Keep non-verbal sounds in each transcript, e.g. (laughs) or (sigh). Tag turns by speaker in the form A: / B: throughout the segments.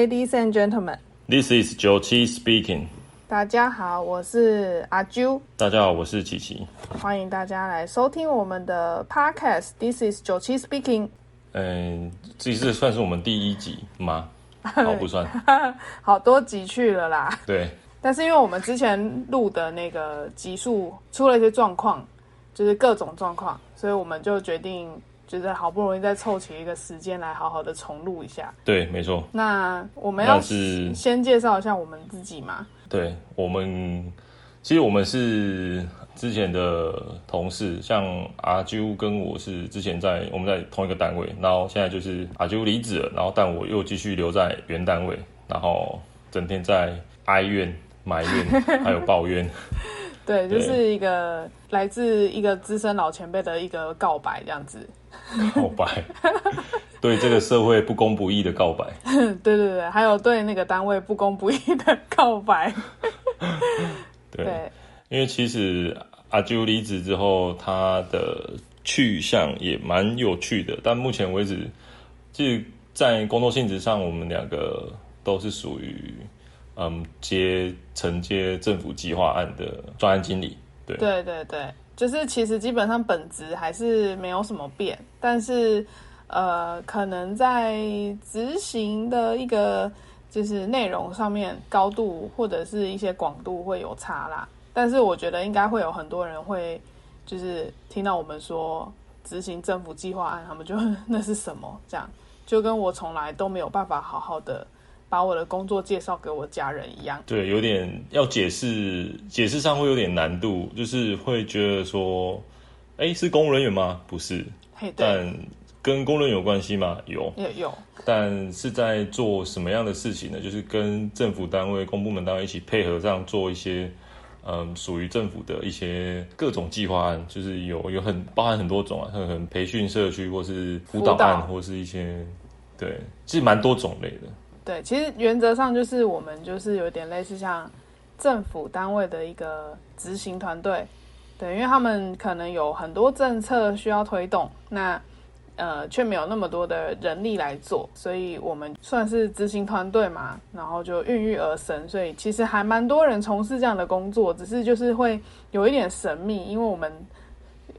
A: Ladies and gentlemen,
B: This is 九七 speaking。
A: 大家好，我是阿啾，
B: 大家好，我是琪琪。
A: 欢迎大家来收听我们的 Podcast。This is 九七 speaking。
B: 嗯，这是算是我们第一集吗？(laughs) 好，不算。(laughs)
A: 好多集去了啦。
B: 对，
A: 但是因为我们之前录的那个集数出了一些状况，就是各种状况，所以我们就决定，就是好不容易再凑齐一个时间来好好的重录一下。
B: 对，没错。
A: 那我们要先介绍一下我们自己嘛？
B: 对我们，其实我们是之前的同事，像阿啾跟我是之前在我们在同一个单位，然后现在就是阿啾离职了，然后但我又继续留在原单位，然后整天在哀怨、埋怨 (laughs) 还有抱怨。
A: 对，就是一个来自一个资深老前辈的一个告白，这样子。(laughs)
B: 告白，对这个社会不公不义的告白。(laughs)
A: 对对对，还有对那个单位不公不义的告白。(laughs)
B: 对，
A: 对，
B: 因为其实阿啾离职之后，他的去向也蛮有趣的，但目前为止，其实，在工作性质上，我们两个都是属于嗯接承接政府计划案的专案经理。对，
A: 对对对，就是其实基本上本职还是没有什么变，但是呃，可能在执行的一个就是内容上面高度或者是一些广度会有差啦。但是我觉得应该会有很多人会就是听到我们说执行政府计划案，他们就 (laughs) 那是什么这样，就跟我从来都没有办法好好的把我的工作介绍给我家人一样。
B: 对，有点要解释，解释上会有点难度，就是会觉得说，哎，是公务人员吗？不是，
A: 嘿，
B: 但跟公务人员有关系吗？有。
A: 有有，
B: 但是在做什么样的事情呢？就是跟政府单位、公部门单位一起配合，这样做一些，嗯，属于政府的一些各种计划案，就是有有很包含很多种啊，很很培训社区，或是辅导
A: 辅导
B: 案，或是一些，对，其实蛮多种类的。
A: 对，其实原则上就是我们就是有点类似像政府单位的一个执行团队，对，因为他们可能有很多政策需要推动，那呃却没有那么多的人力来做，所以我们算是执行团队嘛，然后就孕育而生，所以其实还蛮多人从事这样的工作，只是就是会有一点神秘，因为我们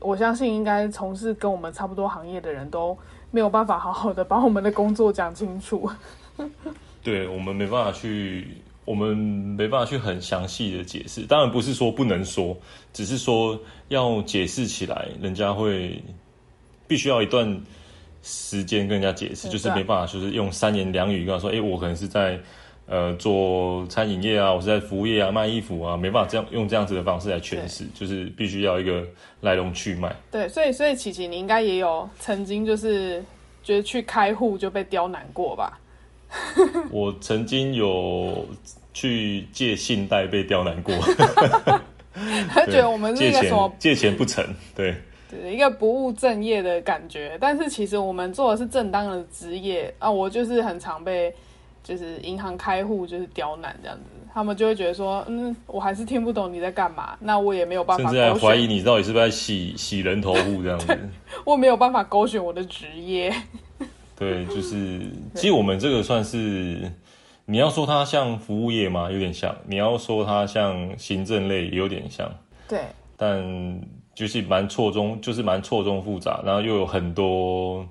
A: 我相信应该从事跟我们差不多行业的人都没有办法好好的把我们的工作讲清楚。(laughs)
B: 对我们没办法去，我们没办法去很详细的解释。当然不是说不能说，只是说要解释起来，人家会必须要一段时间跟人家解释，就是没办法，就是用三言两语跟他说，哎、我可能是在呃做餐饮业啊，我是在服务业啊，卖衣服啊，没办法这样用这样子的方式来诠释，就是必须要一个来龙去脉。
A: 对，所以所以琪琪，你应该也有曾经就是觉得去开户就被刁难过吧？(laughs)
B: 我曾经有去借信贷被刁难过，(laughs)
A: 他觉得我们是一
B: 借
A: 个什么
B: 钱借钱不成，对。
A: 对一个不务正业的感觉，但是其实我们做的是正当的职业啊。我就是很常被就是银行开户就是刁难这样子，他们就会觉得说，嗯，我还是听不懂你在干嘛，那我也没有办法
B: 甚至还怀疑你到底是不是在洗洗人头户这样子。(laughs)
A: 我没有办法勾选我的职业。
B: 对，就是其实我们这个算是，你要说它像服务业吗？有点像；你要说它像行政类，也有点像。
A: 对
B: 但就是蛮错综，就是蛮错综复杂，然后又有很多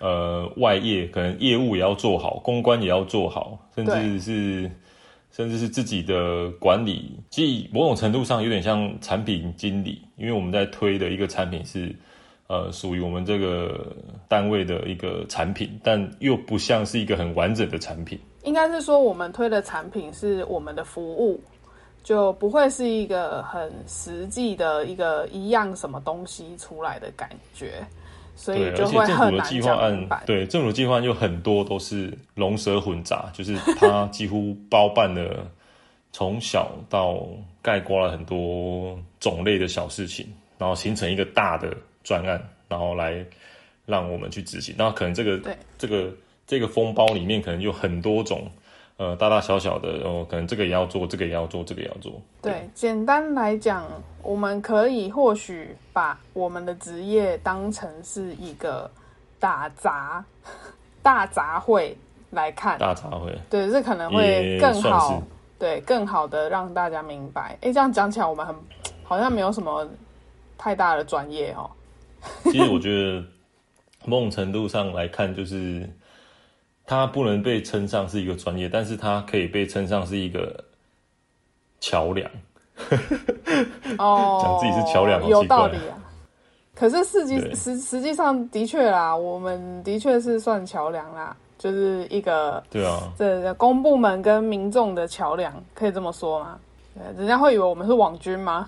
B: 呃外业，可能业务也要做好，公关也要做好，甚至是甚至是自己的管理，其实某种程度上有点像产品经理，因为我们在推的一个产品是呃属于我们这个单位的一个产品，但又不像是一个很完整的产品。
A: 应该是说我们推的产品是我们的服务，就不会是一个很实际的一个一样什么东西出来的感觉，所
B: 对，
A: 以就会很难
B: 计划案。对政府计划案有很多都是龙蛇混杂，(laughs) 就是它几乎包办了从小到概括了很多种类的小事情，然后形成一个大的专案，然后来让我们去执行。那可能这个
A: 对
B: 这个这个风包里面可能有很多种。呃，大大小小的，哦，可能这个也要做，这个也要做，这个也要做。
A: 对，简单来讲，我们可以或许把我们的职业当成是一个打杂大杂烩来看，
B: 大杂烩，
A: 对，这可能会更好，对，更好的让大家明白。哎，这样讲起来，我们很好像没有什么太大的专业哦。(laughs)
B: 其实我觉得某种程度上来看，就是它不能被称上是一个专业，但是它可以被称上是一个桥梁。
A: 哦，(laughs)
B: 讲自己是桥梁
A: 有道理啊。可是实际实实际上的确啦，我们的确是算桥梁啦，就是一个
B: 对啊，
A: 这公部门跟民众的桥梁，可以这么说吗？对，人家会以为我们是网军吗？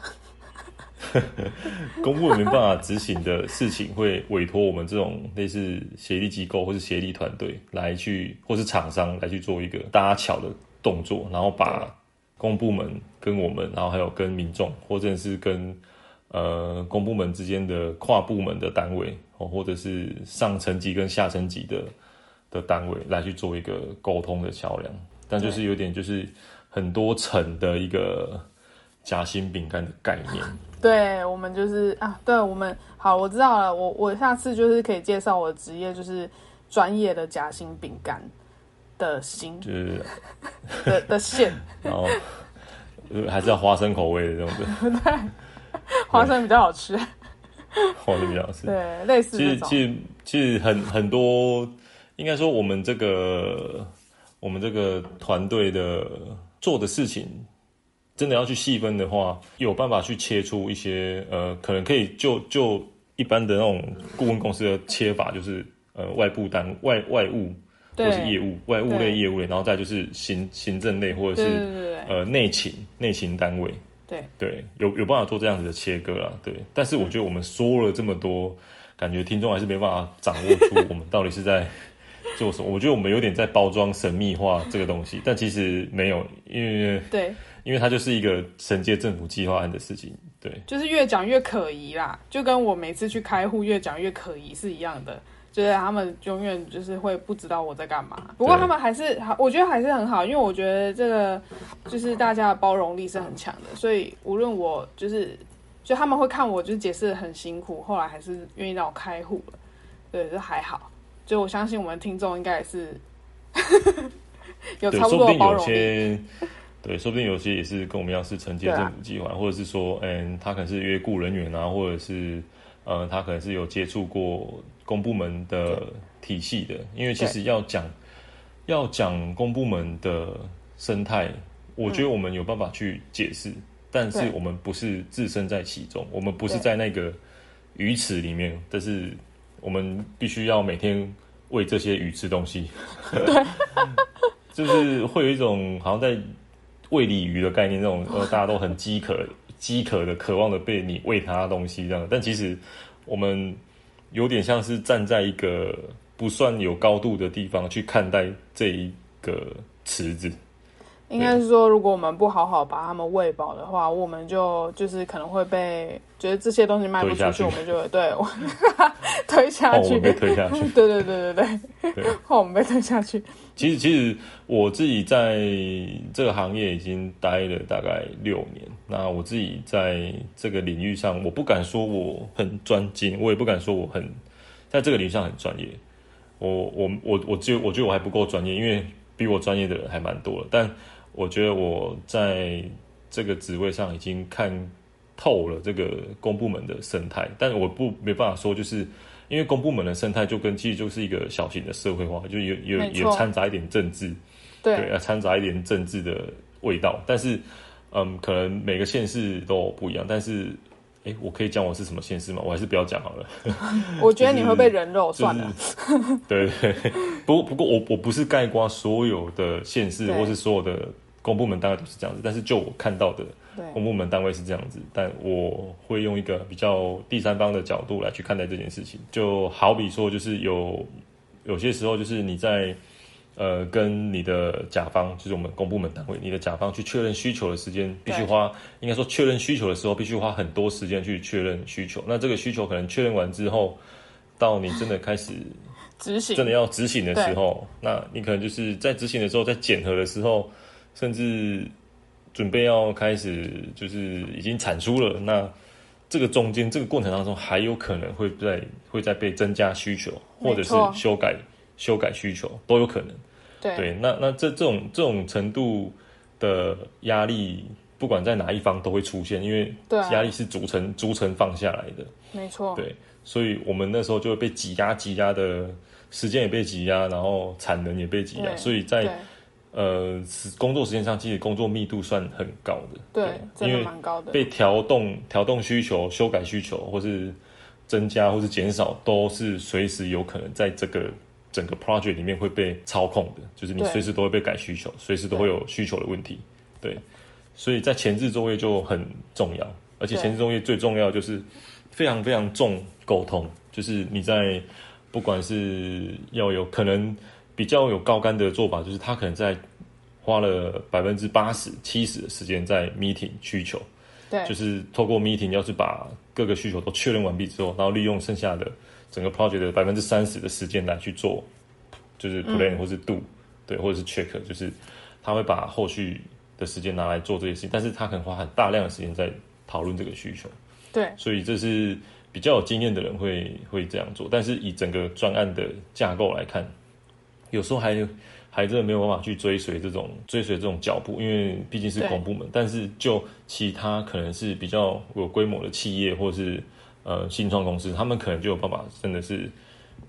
A: (laughs)
B: 公部门没办法执行的事情，会委托我们这种类似协力机构或是协力团队来去，或是厂商来去做一个搭桥的动作，然后把公部门跟我们，然后还有跟民众，或者是跟呃公部门之间的跨部门的单位，哦，或者是上层级跟下层级的的单位来去做一个沟通的桥梁，但就是有点就是很多层的一个夹心饼干的概念。
A: 对，我们就是啊，对我们好，我知道了，我我下次就是可以介绍我的职业，就是专业的夹心饼干的心
B: 就是
A: 的 (laughs) 的馅，
B: 然后呃还是要花生口味的这种的，对
A: 花生比较好吃，(laughs)
B: 花生比较好吃。
A: 对，类似
B: 其实其实其实很很多，应该说我们这个我们这个团队的做的事情，真的要去细分的话，有办法去切出一些呃，可能可以就就一般的那种顾问公司的切法，就是呃外部单外外务或是业，务外务类业务类，然后再就是行行政类或者
A: 对
B: 是呃内勤内勤单位。
A: 对，
B: 对，有有办法做这样子的切割啦，对。但是我觉得我们说了这么多，感觉听众还是没办法掌握出我们到底是在 (laughs) 做什么。我觉得我们有点在包装神秘化这个东西，但其实没有，因为
A: 对，
B: 因为它就是一个承接政府计划案的事情，对。
A: 就是越讲越可疑啦，就跟我每次去开户越讲越可疑是一样的。就是他们永远就是会不知道我在干嘛，不过他们还是，我觉得还是很好，因为我觉得这个就是大家的包容力是很强的，所以无论我就是，就他们会看我就是解释的很辛苦，后来还是愿意让我开户了，对，就还好。就我相信我们听众应该也是 (laughs) 有
B: 对，
A: 差不多的包容力，
B: 些，对，说不定有些也是跟我们一样是承接政府计划，或者是说，嗯，他可能是约雇人员啊，或者是，呃，他可能是有接触过公部门的体系的，因为其实要讲要讲公部门的生态，我觉得我们有办法去解释，但是我们不是置身在其中，我们不是在那个鱼池里面，但是我们必须要每天喂这些鱼吃东西。对。(laughs) 就是会有一种好像在喂鲤鱼的概念，这种 (laughs) 呃大家都很饥渴、饥渴的、渴望的被你喂它的东西这样。但其实我们有点像是站在一个不算有高度的地方去看待这一个池子。
A: 应该是说，如果我们不好好把它们喂饱的话，我们就就是可能会被觉得这些东西卖不出去，
B: 去
A: 我们就会对我 (laughs) 推下去，
B: 们被推下去。
A: 对对对对对，
B: 对 (laughs)
A: 我们被推下去。
B: 其实，其实我自己在这个行业已经待了大概六年。那我自己在这个领域上，我不敢说我很专精，我也不敢说我很在这个领域上很专业。我我我我觉得我觉得我还不够专业，因为比我专业的人还蛮多了。但我觉得我在这个职位上已经看透了这个公部门的生态，但我不没办法说就是。因为公部门的生态就跟其实就是一个小型的社会化，就有有
A: 没错
B: 也掺杂一点政治，对，
A: 对
B: 要掺杂一点政治的味道。但是，嗯，可能每个县市都不一样。但是，哎，我可以讲我是什么县市吗？我还是不要讲好了。(laughs)
A: 我觉得你会被人肉，(laughs)
B: 就是
A: 算了。(laughs)
B: 对对，不过不过我我不是盖瓜所有的县市或是所有的公部门大概都是这样子，但是就我看到的
A: 对
B: 公部门单位是这样子，但我会用一个比较第三方的角度来去看待这件事情。就好比说，就是有有些时候，就是你在呃跟你的甲方，就是我们公部门单位，你的甲方去确认需求的时间，必须花，应该说确认需求的时候，必须花很多时间去确认需求。那这个需求可能确认完之后，到你真的开始 (laughs)
A: 执行
B: 真的要执行的时候，那你可能就是在执行的时候，在检核的时候，甚至准备要开始就是已经产出了，那这个中间这个过程当中，还有可能会在会再被增加需求，或者是修改修改需求都有可能。
A: 对
B: 对，那那这这种这种程度的压力，不管在哪一方都会出现，因为压力是逐层逐层放下来的。
A: 没错，
B: 对，所以我们那时候就会被挤压，挤压的时间也被挤压，然后产能也被挤压，所以在
A: 对
B: 呃时工作时间上，其实工作密度算很高的。
A: 对，真的
B: 因为
A: 蛮高的。
B: 被调动、调动需求、修改需求，或是增加或是减少，都是随时有可能在这个整个 project 里面会被操控的，就是你
A: 对
B: 随时都会被改需求，随时都会有需求的问题。对，所以在前置作业就很重要，而且前置作业最重要就是非常非常重沟通，就是你在不管是要有可能比较有高干的做法，就是他可能在花了百分之八十、七十的时间在 meeting 需求，
A: 对，
B: 就是透过 meeting，要是把各个需求都确认完毕之后，然后利用剩下的整个 project 的百分之三十的时间来去做，就是 plan 或是 do，、对，或者是 check，就是他会把后续的时间拿来做这些事情，但是他可能花很大量的时间在讨论这个需求，
A: 对，
B: 所以这是比较有经验的人会会这样做，但是以整个专案的架构来看，有时候还还真的没有办法去追随这种追随这种脚步，因为毕竟是公部门。但是就其他可能是比较有规模的企业或是呃新创公司，他们可能就有办法真的是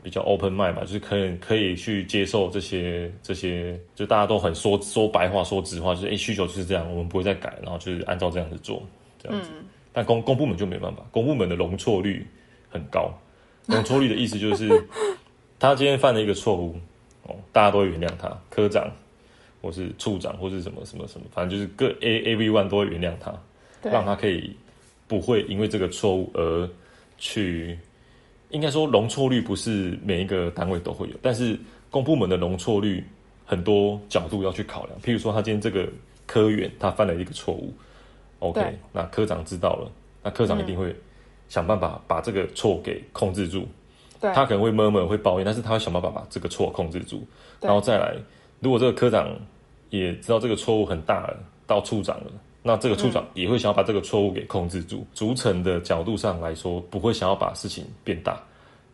B: 比较 open mind 吧，就是可以可以去接受这些这些，就大家都很说说白话说直话，就是诶需求就是这样，我们不会再改，然后就是按照这样子做这样子。但公公部门就没办法，公部门的容错率很高。容错率的意思就是，他今天犯了一个错误，哦，大家都会原谅他，科长或是处长或是什么什么什么，反正就是各 A everyone 都会原谅他，
A: 对，
B: 让他可以不会因为这个错误而去，应该说容错率不是每一个单位都会有，但是公部门的容错率很多角度要去考量，譬如说他今天这个科员他犯了一个错误，OK，那科长知道了，那科长一定会想办法把这个错给控制住，
A: 对，
B: 他可能会闷闷会抱怨，但是他会想办法把这个错控制住，然后再来，如果这个科长也知道这个错误很大了，到处长了，那这个处长也会想要把这个错误给控制住。逐层的角度上来说，不会想要把事情变大，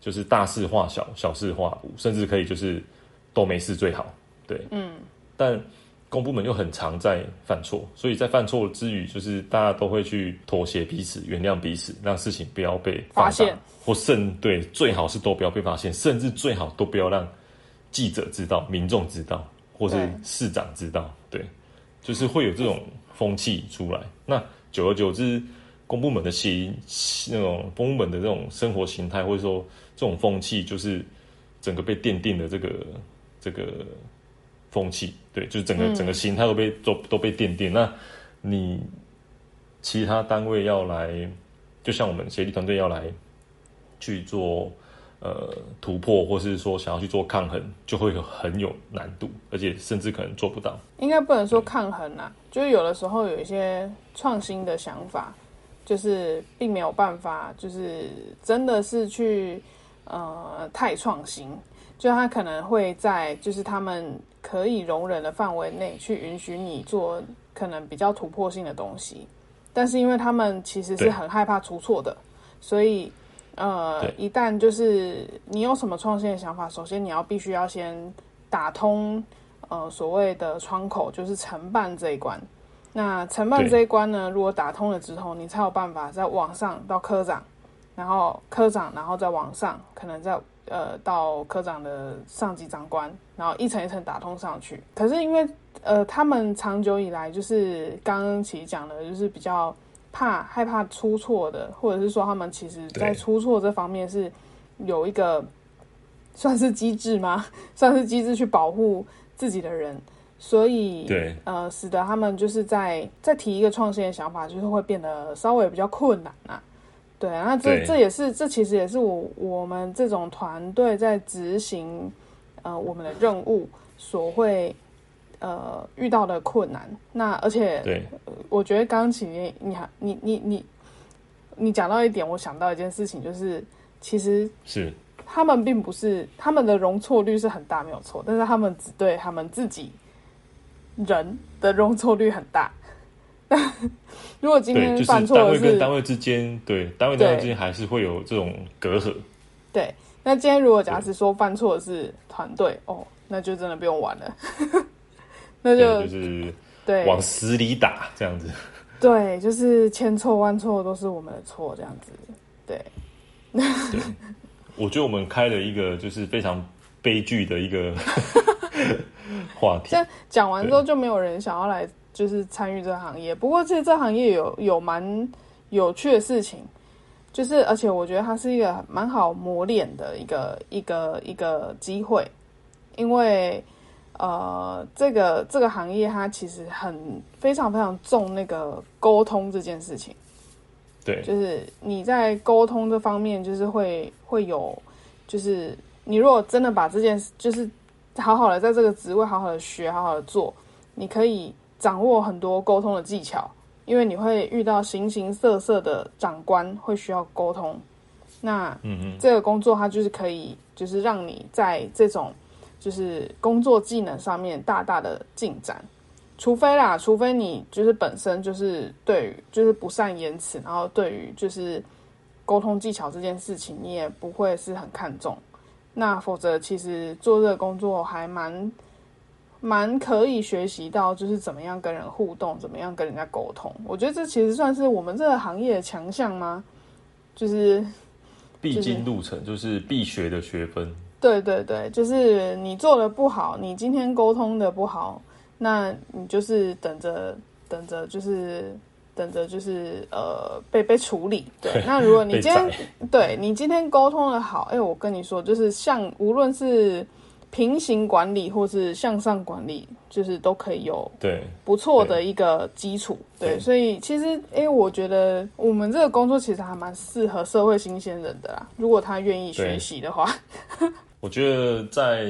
B: 就是大事化小，小事化无，甚至可以就是都没事最好。对，嗯，但。公部门又很常在犯错，所以在犯错之余，就是大家都会去妥协彼此、原谅彼此，让事情不要被
A: 发现，
B: 或甚对最好是都不要被发现，甚至最好都不要让记者知道、民众知道，或是市长知道。对，就是会有这种风气出来。那久而久之，公部门的形那种公部门的这种生活形态，或者说这种风气，就是整个被奠定的这个这个风气。对，就是整个、整个心态都被都都被奠定。那你其他单位要来，就像我们协力团队要来去做呃突破，或是说想要去做抗衡，就会有很有难度，而且甚至可能做不到。
A: 应该不能说抗衡啊，就是有的时候有一些创新的想法，就是并没有办法，就是真的是去呃太创新，就他可能会在就是他们可以容忍的范围内去允许你做可能比较突破性的东西，但是因为他们其实是很害怕出错的，所以呃一旦就是你有什么创新的想法，首先你要必须要先打通呃所谓的窗口，就是承办这一关。那承办这一关呢，如果打通了之后，你才有办法再往上到科长，然后科长，然后再往上，可能再呃到科长的上级长官，然后一层一层打通上去。可是因为呃他们长久以来就是刚刚其实讲的，就是比较怕害怕出错的，或者是说他们其实在出错这方面是有一个算是机制吗？算是机制去保护自己的人。所以，
B: 对
A: 呃，使得他们就是在在提一个创新的想法，就是会变得稍微比较困难啊。对，那这这也是这其实也是我我们这种团队在执行呃我们的任务所会呃遇到的困难。那而且
B: 对
A: 我觉得刚刚起你你还你你你你讲到一点，我想到一件事情，就是其实
B: 是，
A: 他们并不是他们的容错率是很大，没有错，但是他们只对他们自己人的容错率很大。(laughs) 如果今天犯错的是
B: 单位跟单位之间，对单位单位之间还是会有这种隔阂。
A: 对，那今天如果假使说犯错的是团队，哦，那就真的不用玩了，(laughs) 那就
B: 就是
A: 对
B: 往死里打这样子。
A: 对，就是千错万错都是我们的错，这样子。对，
B: 对，我觉得我们开了一个就是非常悲剧的一个 (laughs) 话题。
A: 这讲完之后，就没有人想要来就是参与这个行业。不过，其实这行业有有蛮有趣的事情，就是而且我觉得它是一个蛮好磨练的一个一个一个机会，因为。呃，这个这个行业它其实很非常非常重那个沟通这件事情，
B: 对，
A: 就是你在沟通这方面，就是会会有，就是你如果真的把这件事，就是好好的在这个职位好好的学，好好的做，你可以掌握很多沟通的技巧，因为你会遇到形形色色的长官，会需要沟通，那
B: 嗯嗯，
A: 这个工作它就是可以，就是让你在这种。就是工作技能上面大大的进展，除非啦，除非你就是本身就是对于就是不善言辞，然后对于就是沟通技巧这件事情你也不会是很看重，那否则其实做这个工作还蛮蛮可以学习到就是怎么样跟人互动，怎么样跟人家沟通。我觉得这其实算是我们这个行业的强项吗？就是
B: 必经路程，就是必学的学分。
A: 对对对，就是你做的不好，你今天沟通的不好，那你就是等着等着，就是等着就是呃被被处理。对，(laughs) 那如果你今天对你今天沟通的好，哎，我跟你说，就是像无论是平行管理或是向上管理，就是都可以有
B: 对。
A: 不错的一个基础。对，所以其实哎，我觉得我们这个工作其实还蛮适合社会新鲜人的啦，如果他愿意学习的话。
B: 我觉得在，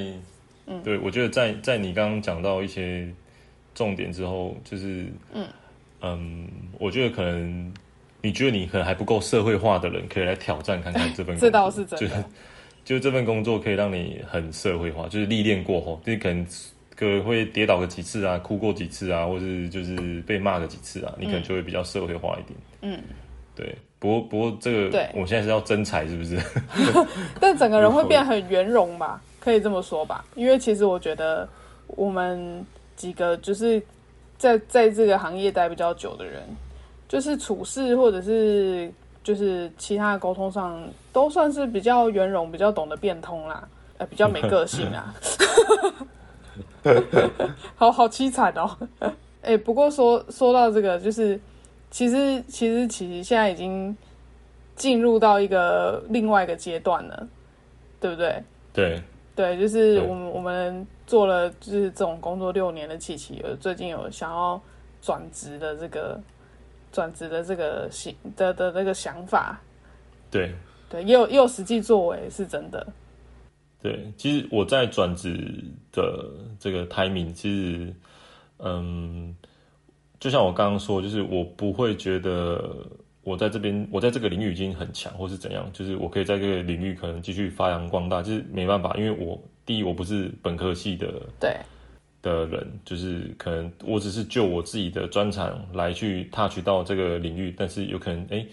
B: 嗯，对我觉得在在你刚刚讲到一些重点之后，就是，嗯。嗯，我觉得可能你觉得你可能还不够社会化的人，可以来挑战看看这份，(laughs)
A: 这倒是真
B: 的，就是这份工作可以让你很社会化，就是历练过后，就是可能可会跌倒个几次啊，哭过几次啊，或是就是被骂个几次啊，你可能就会比较社会化一点，嗯，对。不过，不过这个，
A: 对，
B: 我现在是要真才，是不是？(laughs)
A: 但整个人会变很圆融吧，(laughs) 可以这么说吧。因为其实我觉得，我们几个就是在在这个行业待比较久的人，就是处事或者是就是其他的沟通上，都算是比较圆融，比较懂得变通啦，呃，比较没个性啊。(laughs) 好好凄惨哦。哎，不过说说到这个，就是。其实，其实，其实现在已经进入到一个另外一个阶段了，对不对？
B: 对，
A: 对，就是我们我们做了就是这种工作六年的琪琪，最近有想要转职的这个转职的这个想的的那个想法。
B: 对，
A: 对，也有也有实际作为，是真的。
B: 对，其实我在转职的这个 timing，其实，嗯。就像我刚刚说，就是我不会觉得我在这边，我在这个领域已经很强，或是怎样，就是我可以在这个领域可能继续发扬光大，就是没办法，因为我第一我不是本科系的
A: 对
B: 的人，就是可能我只是就我自己的专长来去 touch 到这个领域，但是有可能哎，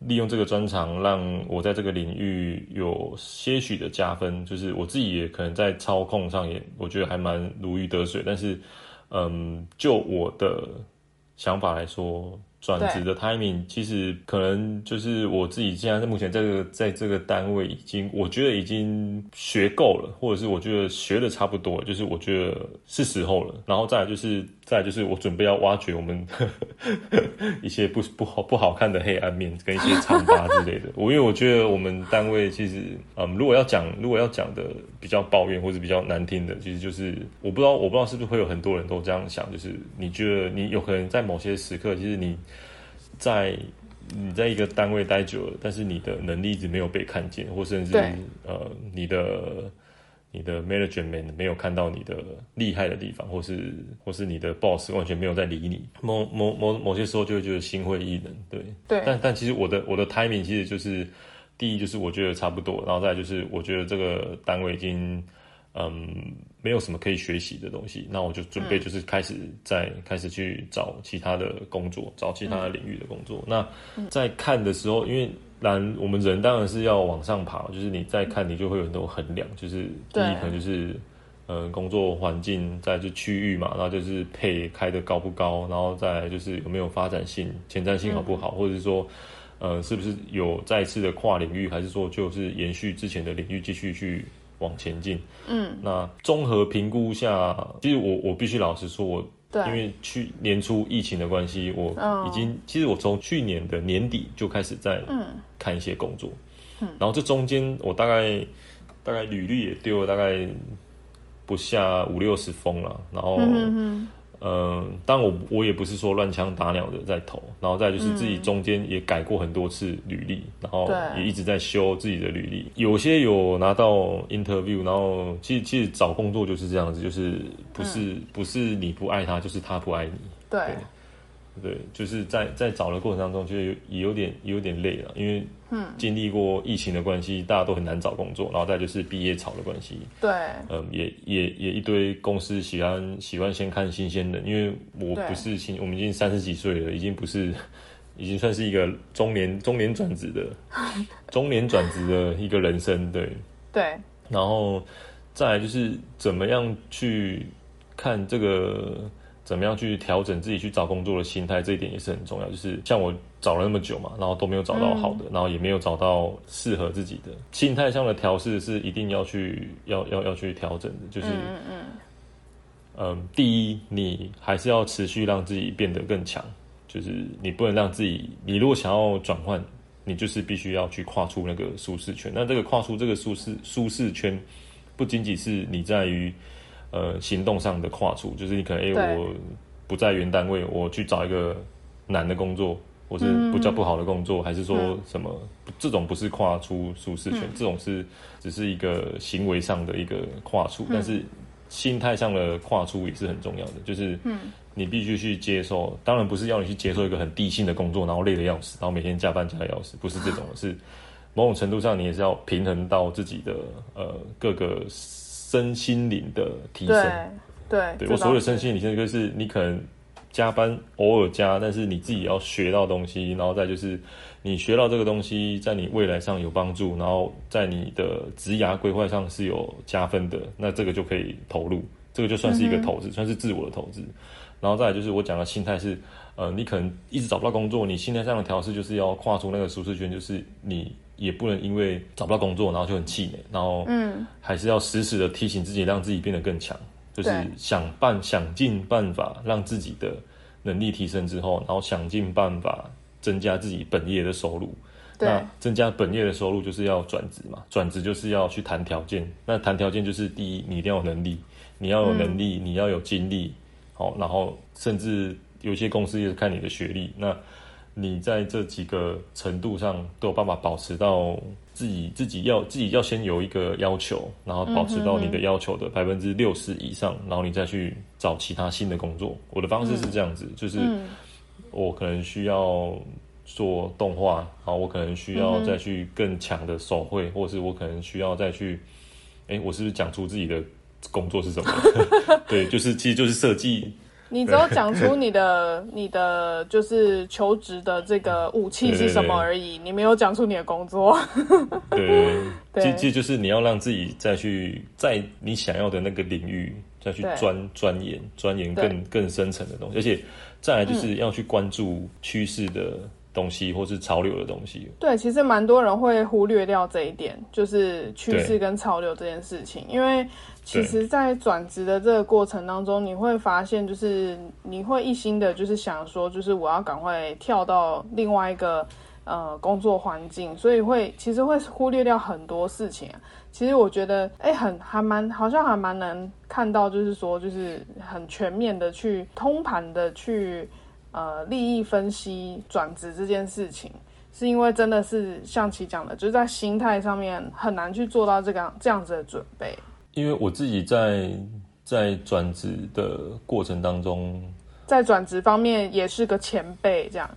B: 利用这个专长让我在这个领域有些许的加分，就是我自己也可能在操控上也我觉得还蛮如鱼得水，但是嗯，就我的。想法来说。转职的 timing 其实可能就是我自己现在目前这个在这个单位已经，我觉得已经学够了，或者是我觉得学的差不多，就是我觉得是时候了。然后再来就是，再就是我准备要挖掘我们 (laughs) 一些不不好不好看的黑暗面跟一些疮疤之类的。(laughs) 我因为我觉得我们单位其实，嗯，如果要讲如果要讲的比较抱怨或者比较难听的，其实就是我不知道我不知道是不是会有很多人都这样想，就是你觉得你有可能在某些时刻，其实你。在你在一个单位待久了，但是你的能力一直没有被看见，或甚至呃，你的你的 management 没有看到你的厉害的地方，或是或是你的 boss 完全没有在理你，某某某某些时候就会觉得心灰意冷，对
A: 对。
B: 但但其实我的我的 timing 其实就是第一就是我觉得差不多，然后再就是我觉得这个单位已经嗯，没有什么可以学习的东西，那我就准备就是开始在开始去找其他的工作，找其他的领域的工作。那在看的时候，因为然我们人当然是要往上爬，就是你再看，你就会有很多衡量，就是第一可能就是呃工作环境，再就区域嘛，然后就是配开的高不高，然后再就是有没有发展性、前瞻性好不好，或者是说呃是不是有再次的跨领域，还是说就是延续之前的领域继续去。往前进，嗯，那综合评估下，其实我我必须老实说，我因为去年初疫情的关系，我已经其实我从去年的年底就开始在看一些工作，嗯，然后这中间我大概大概履历也丢了大概不下五六十封了，然后。嗯，但我我也不是说乱枪打鸟的在投，然后再就是自己中间也改过很多次履历，然后也一直在修自己的履历。有些有拿到 interview，然后其实其实找工作就是这样子，就是不是不是你不爱他，就是他不爱你。
A: 对。
B: 对，就是在在找的过程当中，就也有点有点累了，因为嗯，经历过疫情的关系，大家都很难找工作，然后再就是毕业潮的关系，
A: 对，
B: 嗯，也也也一堆公司喜欢喜欢先看新鲜的，因为我不是新，我们已经三十几岁了，已经不是，(laughs) 已经算是一个中年中年转职的 (laughs) 中年转职的一个人生，对。
A: 对，
B: 然后再来就是怎么样去看这个。怎么样去调整自己去找工作的心态，这一点也是很重要。就是像我找了那么久嘛，然后都没有找到好的，然后也没有找到适合自己的心态上的调试，是一定要去要要要去调整的。就是嗯嗯嗯，第一，你还是要持续让自己变得更强。就是你不能让自己，你如果想要转换，你就是必须要去跨出那个舒适圈。那这个跨出这个舒适舒适圈，不仅仅是你在于。呃，行动上的跨出，就是你可能哎，我不在原单位，我去找一个难的工作，或是不叫不好的工作，还是说什么？这种不是跨出舒适圈，这种是只是一个行为上的一个跨出，但是心态上的跨出也是很重要的。就是你必须去接受，当然不是要你去接受一个很低薪的工作，然后累得要死，然后每天加班加的要死，不是这种，是 (laughs) 某种程度上你也是要平衡到自己的呃各个。身心灵的提升，
A: 对
B: 对，我所有的身心灵，就是你可能加班偶尔加，但是你自己要学到东西，然后再就是你学到这个东西，在你未来上有帮助，然后在你的职涯规划上是有加分的，那这个就可以投入，这个就算是一个投资，算是自我的投资。然后再就是我讲的心态是，呃，你可能一直找不到工作，你心态上的调试就是要跨出那个舒适圈，就是你。也不能因为找不到工作，然后就很气馁，然后嗯，还是要时时的提醒自己，让自己变得更强，就是想办想尽办法让自己的能力提升之后，然后想尽办法增加自己本业的收入。那增加本业的收入就是要转职嘛，转职就是要去谈条件。那谈条件就是第一，你一定要有能力，你要有能力，你要有精力，好，然后甚至有些公司也是看你的学历。那你在这几个程度上都有办法保持到自己自己要自己要先有一个要求，然后保持到你的要求的百分之六十以上，然后你再去找其他新的工作。我的方式是这样子，就是我可能需要做动画，然后我可能需要再去更强的手绘，或是我可能需要再去，哎，我是不是讲出自己的工作是什么？(laughs) 对，就是其实就是设计。
A: 你只有讲出你的 (laughs) 你的就是求职的这个武器是什么而已，你没有讲出你的工作。
B: 对，(laughs) 这这就是你要让自己再去在你想要的那个领域再去钻钻研钻研更更深层的东西，而且再来就是要去关注趋势的。东西或是潮流的东西，
A: 对，其实蛮多人会忽略掉这一点，就是趋势跟潮流这件事情。因为其实，在转职的这个过程当中，你会发现，就是你会一心的，就是想说，就是我要赶快跳到另外一个呃工作环境，所以会其实会忽略掉很多事情。其实我觉得，哎，很还蛮好像还蛮能看到，就是说，就是很全面的去通盘的去。呃，利益分析转职这件事情，是因为真的是像其讲的，就是在心态上面很难去做到这个这样子的准备。
B: 因为我自己在在转职的过程当中，
A: 在转职方面也是个前辈，这样。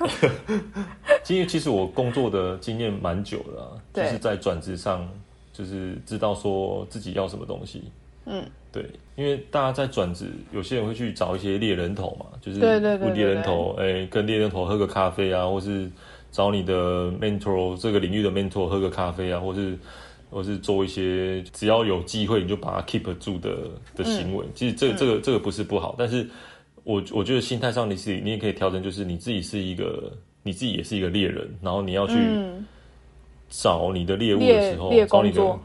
A: (laughs)
B: 因为其实我工作的经验蛮久了，就是在转职上。就是知道说自己要什么东西。
A: 嗯，
B: 对，因为大家在转职，有些人会去找一些猎人头嘛，就是猎人头，哎、跟猎人头喝个咖啡啊，或是找你的 mentor 这个领域的 mentor 喝个咖啡啊，或是或是做一些只要有机会你就把它 keep 住的的行为。其实这个这个这个不是不好，但是我我觉得心态上你是你也可以调整，就是你自己是一个你自己也是一个猎人，然后你要去
A: 嗯，
B: 找你的猎物的时候，
A: 猎
B: 找你的，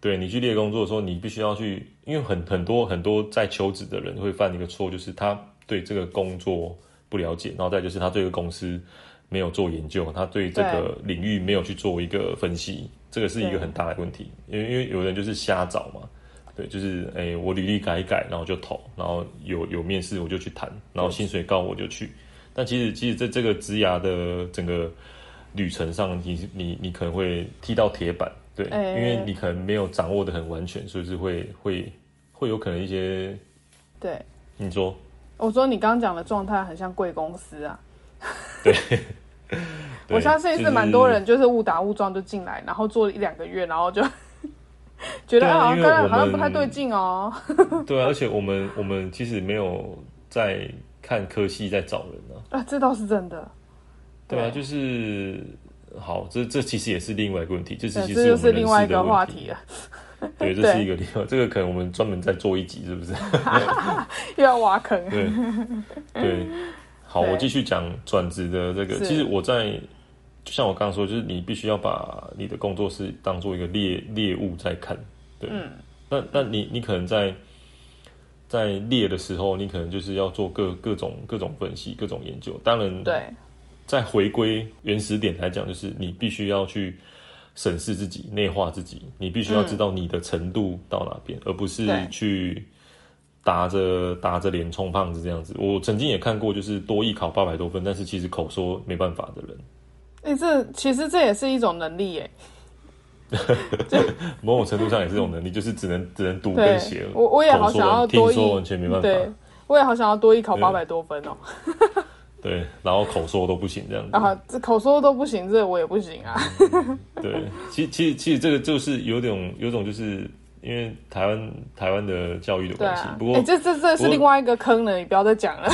B: 对你去猎工作的时候，你必须要去，因为很很多很多在求职的人会犯一个错，就是他对这个工作不了解，然后再就是他对这个公司没有做研究，他对这个领域没有去做一个分析，这个是一个很大的问题。因为因为有人就是瞎找嘛，对，就是哎、我履历改一改，然后就投，然后有有面试我就去谈，然后薪水高我就去。但其实其实在这个职涯的整个旅程上，你你你可能会踢到铁板，对，
A: 哎
B: 因为你可能没有掌握的很完全，所以是会会会有可能一些
A: 对。
B: 你说
A: 我说你刚刚讲的状态很像贵公司啊，
B: 对 (laughs)
A: 我相信
B: 就是
A: 蛮多人就是误打误撞就进来，然后做了一两个月，然后就 (laughs) 觉得
B: 啊
A: 好像
B: 因为我
A: 跟好像不太对劲哦。(laughs)
B: 对啊，而且我们我们其实没有在看科系在找人啊，
A: 啊，这倒是真的。
B: 对啊，就是好，这这其实也是另外一个问题，就是，其实我们
A: 另外一个话题了，(laughs)
B: 对，这是一个另外，这个可能我们专门再做一集，是不是？
A: 又要挖坑。
B: 对对，好，我继续讲转职的这个。其实我在，就像我刚刚说，就是你必须要把你的工作室当做一个猎猎物在看。对，
A: 嗯
B: 那那你你可能在在猎的时候，你可能就是要做各各种各种分析、各种研究。当然，
A: 对，
B: 在回归原始点来讲，就是你必须要去审视自己、内化自己，你必须要知道你的程度到哪边，而不是去打着打着脸充胖子这样子。我曾经也看过，就是多艺考八百多分，但是其实口说没办法的人，
A: 哎、这其实这也是一种能力耶。(laughs)
B: 某种程度上也是一种能力，就是只能只能读跟写，
A: 我我也好想要多一
B: 完全没办
A: 对，，我也好想要多一考八百多分哦。(laughs)
B: 对，然后口说都不行这样子。
A: 啊，这口说都不行，这我也不行啊。
B: 对，其实其实其实这个就是有种有种就是因为台湾台湾的教育的关系，
A: 啊，
B: 不过
A: 哎、这这这是另外一个坑了，你不要再讲了。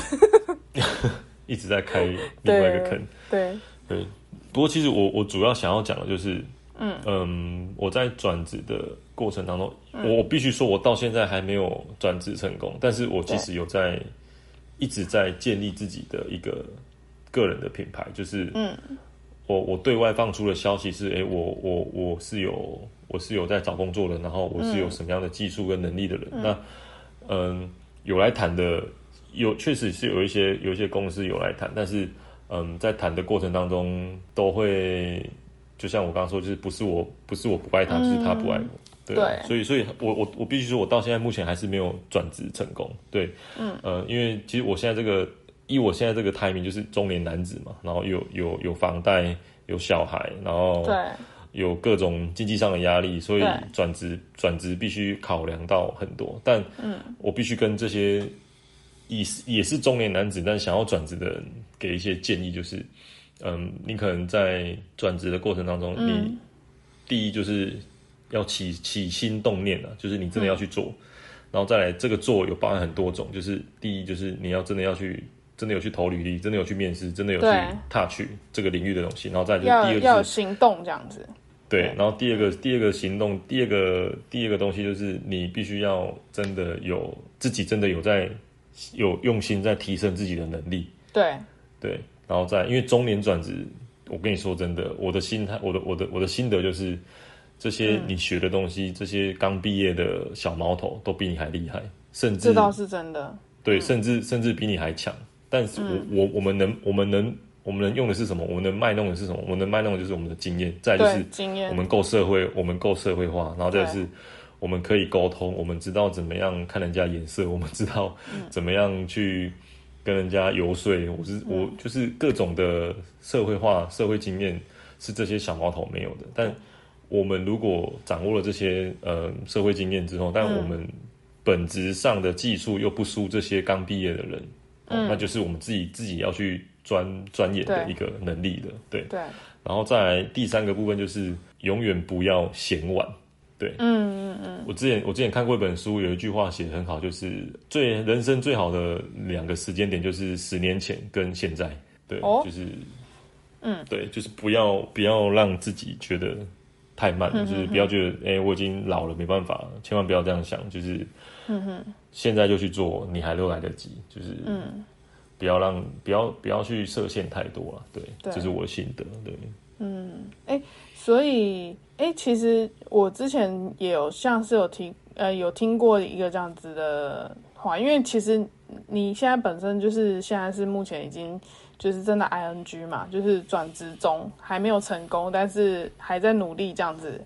A: (laughs)
B: 一直在开另外一个坑。
A: 对，
B: 对，不过其实我我主要想要讲的就是，嗯。我在转职的过程当中，
A: 嗯。
B: 我我必须说，我到现在还没有转职成功，但是我其实有在一直在建立自己的一个个人的品牌，就是
A: 嗯，
B: 我我对外放出的消息是，诶，我我我是有我是有在找工作的，然后我是有什么样的技术跟能力的人，那嗯，有来谈的，有确实是有一些有一些公司有来谈，但是嗯，在谈的过程当中都会，就像我刚刚说，就是不是我不是我不爱他，就是他不爱我。对所以所以我我我必须说，我到现在目前还是没有转职成功。对，嗯，呃，因为其实我现在这个，以我现在这个 timing 就是中年男子嘛，然后有有有房贷，有小孩，然后
A: 对，
B: 有各种经济上的压力，所以
A: 对
B: 转职转职必须考量到很多。但
A: 嗯
B: 我必须跟这些也是也是中年男子，但想要转职的人给一些建议，就是嗯，你可能在转职的过程当中，
A: 嗯。
B: 你第一就是要起起心动念啊，就是你真的要去做，然后再来这个做有包含很多种，就是第一就是你要真的要去。真的有去投履历，真的有去面试，真的有去
A: 对。
B: touch 这个领域的东西，然后再就第二就是
A: 行动这样子。
B: 对
A: 对，
B: 然后第二个第二个行动，第二个第二个东西就是你必须要真的有自己真的有在有用心在提升自己的能力，
A: 对，
B: 对，然后再因为中年转职，我跟你说真的，我的心态，我的我的我的心得就是，这些
A: 嗯。
B: 你学的东西，这些刚毕业的小毛头都比你还厉害，甚至
A: 这倒是真的。
B: 对，甚至甚至比你还强。但是我、
A: 嗯。
B: 我我们能我们能我们能用的是什么？我们能卖弄的是什么？我们能卖弄的就是我们的经验，再就是，
A: 经验。
B: 我们够社会，我们够社会化，然后再是我们可以沟通，我们知道怎么样看人家眼色，我们知道怎么样去跟人家游说。我是我就是各种的社会化、社会经验是这些小毛头没有的。但我们如果掌握了这些呃社会经验之后，但我们本质上的技术又不输这些刚毕业的人，哦那就是我们自己自己要去钻钻研的一个能力的，对。
A: 对，
B: 然后再来第三个部分就是永远不要嫌晚，对，
A: 嗯嗯嗯，
B: 我之前我之前看过一本书，有一句话写的很好，就是最人生最好的两个时间点就是十年前跟现在。对，
A: 哦。
B: 就是，
A: 嗯，
B: 对，就是不要不要让自己觉得太慢，
A: 嗯
B: 就是不要觉得哎、我已经老了没办法，千万不要这样想，就是
A: 嗯哼，
B: 现在就去做，你还都来得及，就是
A: 嗯。
B: 不要让不要不要去设限太多了，对，
A: 对。
B: 这是我的心得，对，
A: 嗯，哎、所以哎、诶其实我之前也有像是有听呃有听过一个这样子的话，因为其实你现在本身就是现在是目前已经就是真的 ing 嘛，就是转职中还没有成功，但是还在努力这样子。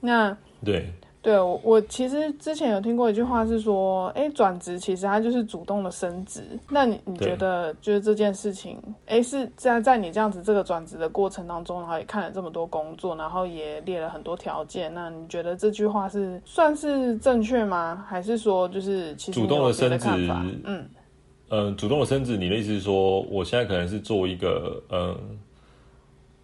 A: 那
B: 对，
A: 对我，我其实之前有听过一句话是说，哎，转职其实它就是主动的升职。那你你
B: 对
A: 觉得就是这件事情，哎，是在在你这样子这个转职的过程当中，然后也看了这么多工作，然后也列了很多条件，那你觉得这句话是算是正确吗？还是说就是其实
B: 主动的升职
A: 看法？嗯
B: 呃，主动的升职，你的意思是说，我现在可能是做一个呃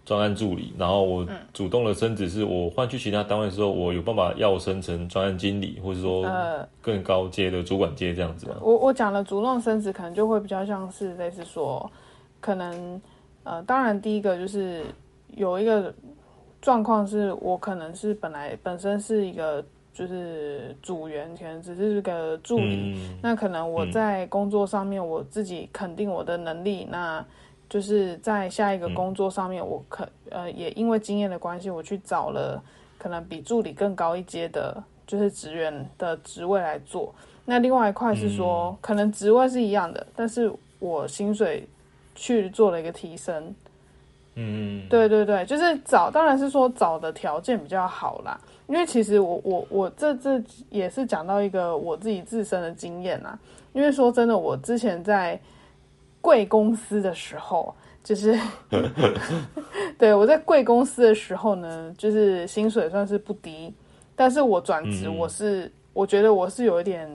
B: 专案助理，然后我
A: 嗯。
B: 主动的升职，是我换去其他单位的时候，我有办法要升成专案经理，或者说
A: 呃，
B: 更高阶的主管阶这样子吗？
A: 我我讲了主动升职，可能就会比较像是类似说，可能呃，当然第一个就是有一个状况是我可能是本来本身是一个就是组员，可能只是个助理，
B: 嗯。
A: 那可能我在工作上面我自己肯定我的能力，那就是在下一个工作上面，我可呃也因为经验的关系，我去找了可能比助理更高一阶的，就是职员的职位来做。那另外一块是说，可能职位是一样的，但是我薪水去做了一个提升。
B: 嗯，
A: 对对对，就是找，当然是说找的条件比较好啦。因为其实我我我这这也是讲到一个我自己自身的经验啦。因为说真的，我之前在贵公司的时候，就是对我在贵公司的时候呢，就是薪水算是不低，但是我转职，
B: 嗯
A: 我是、我觉得我是有一点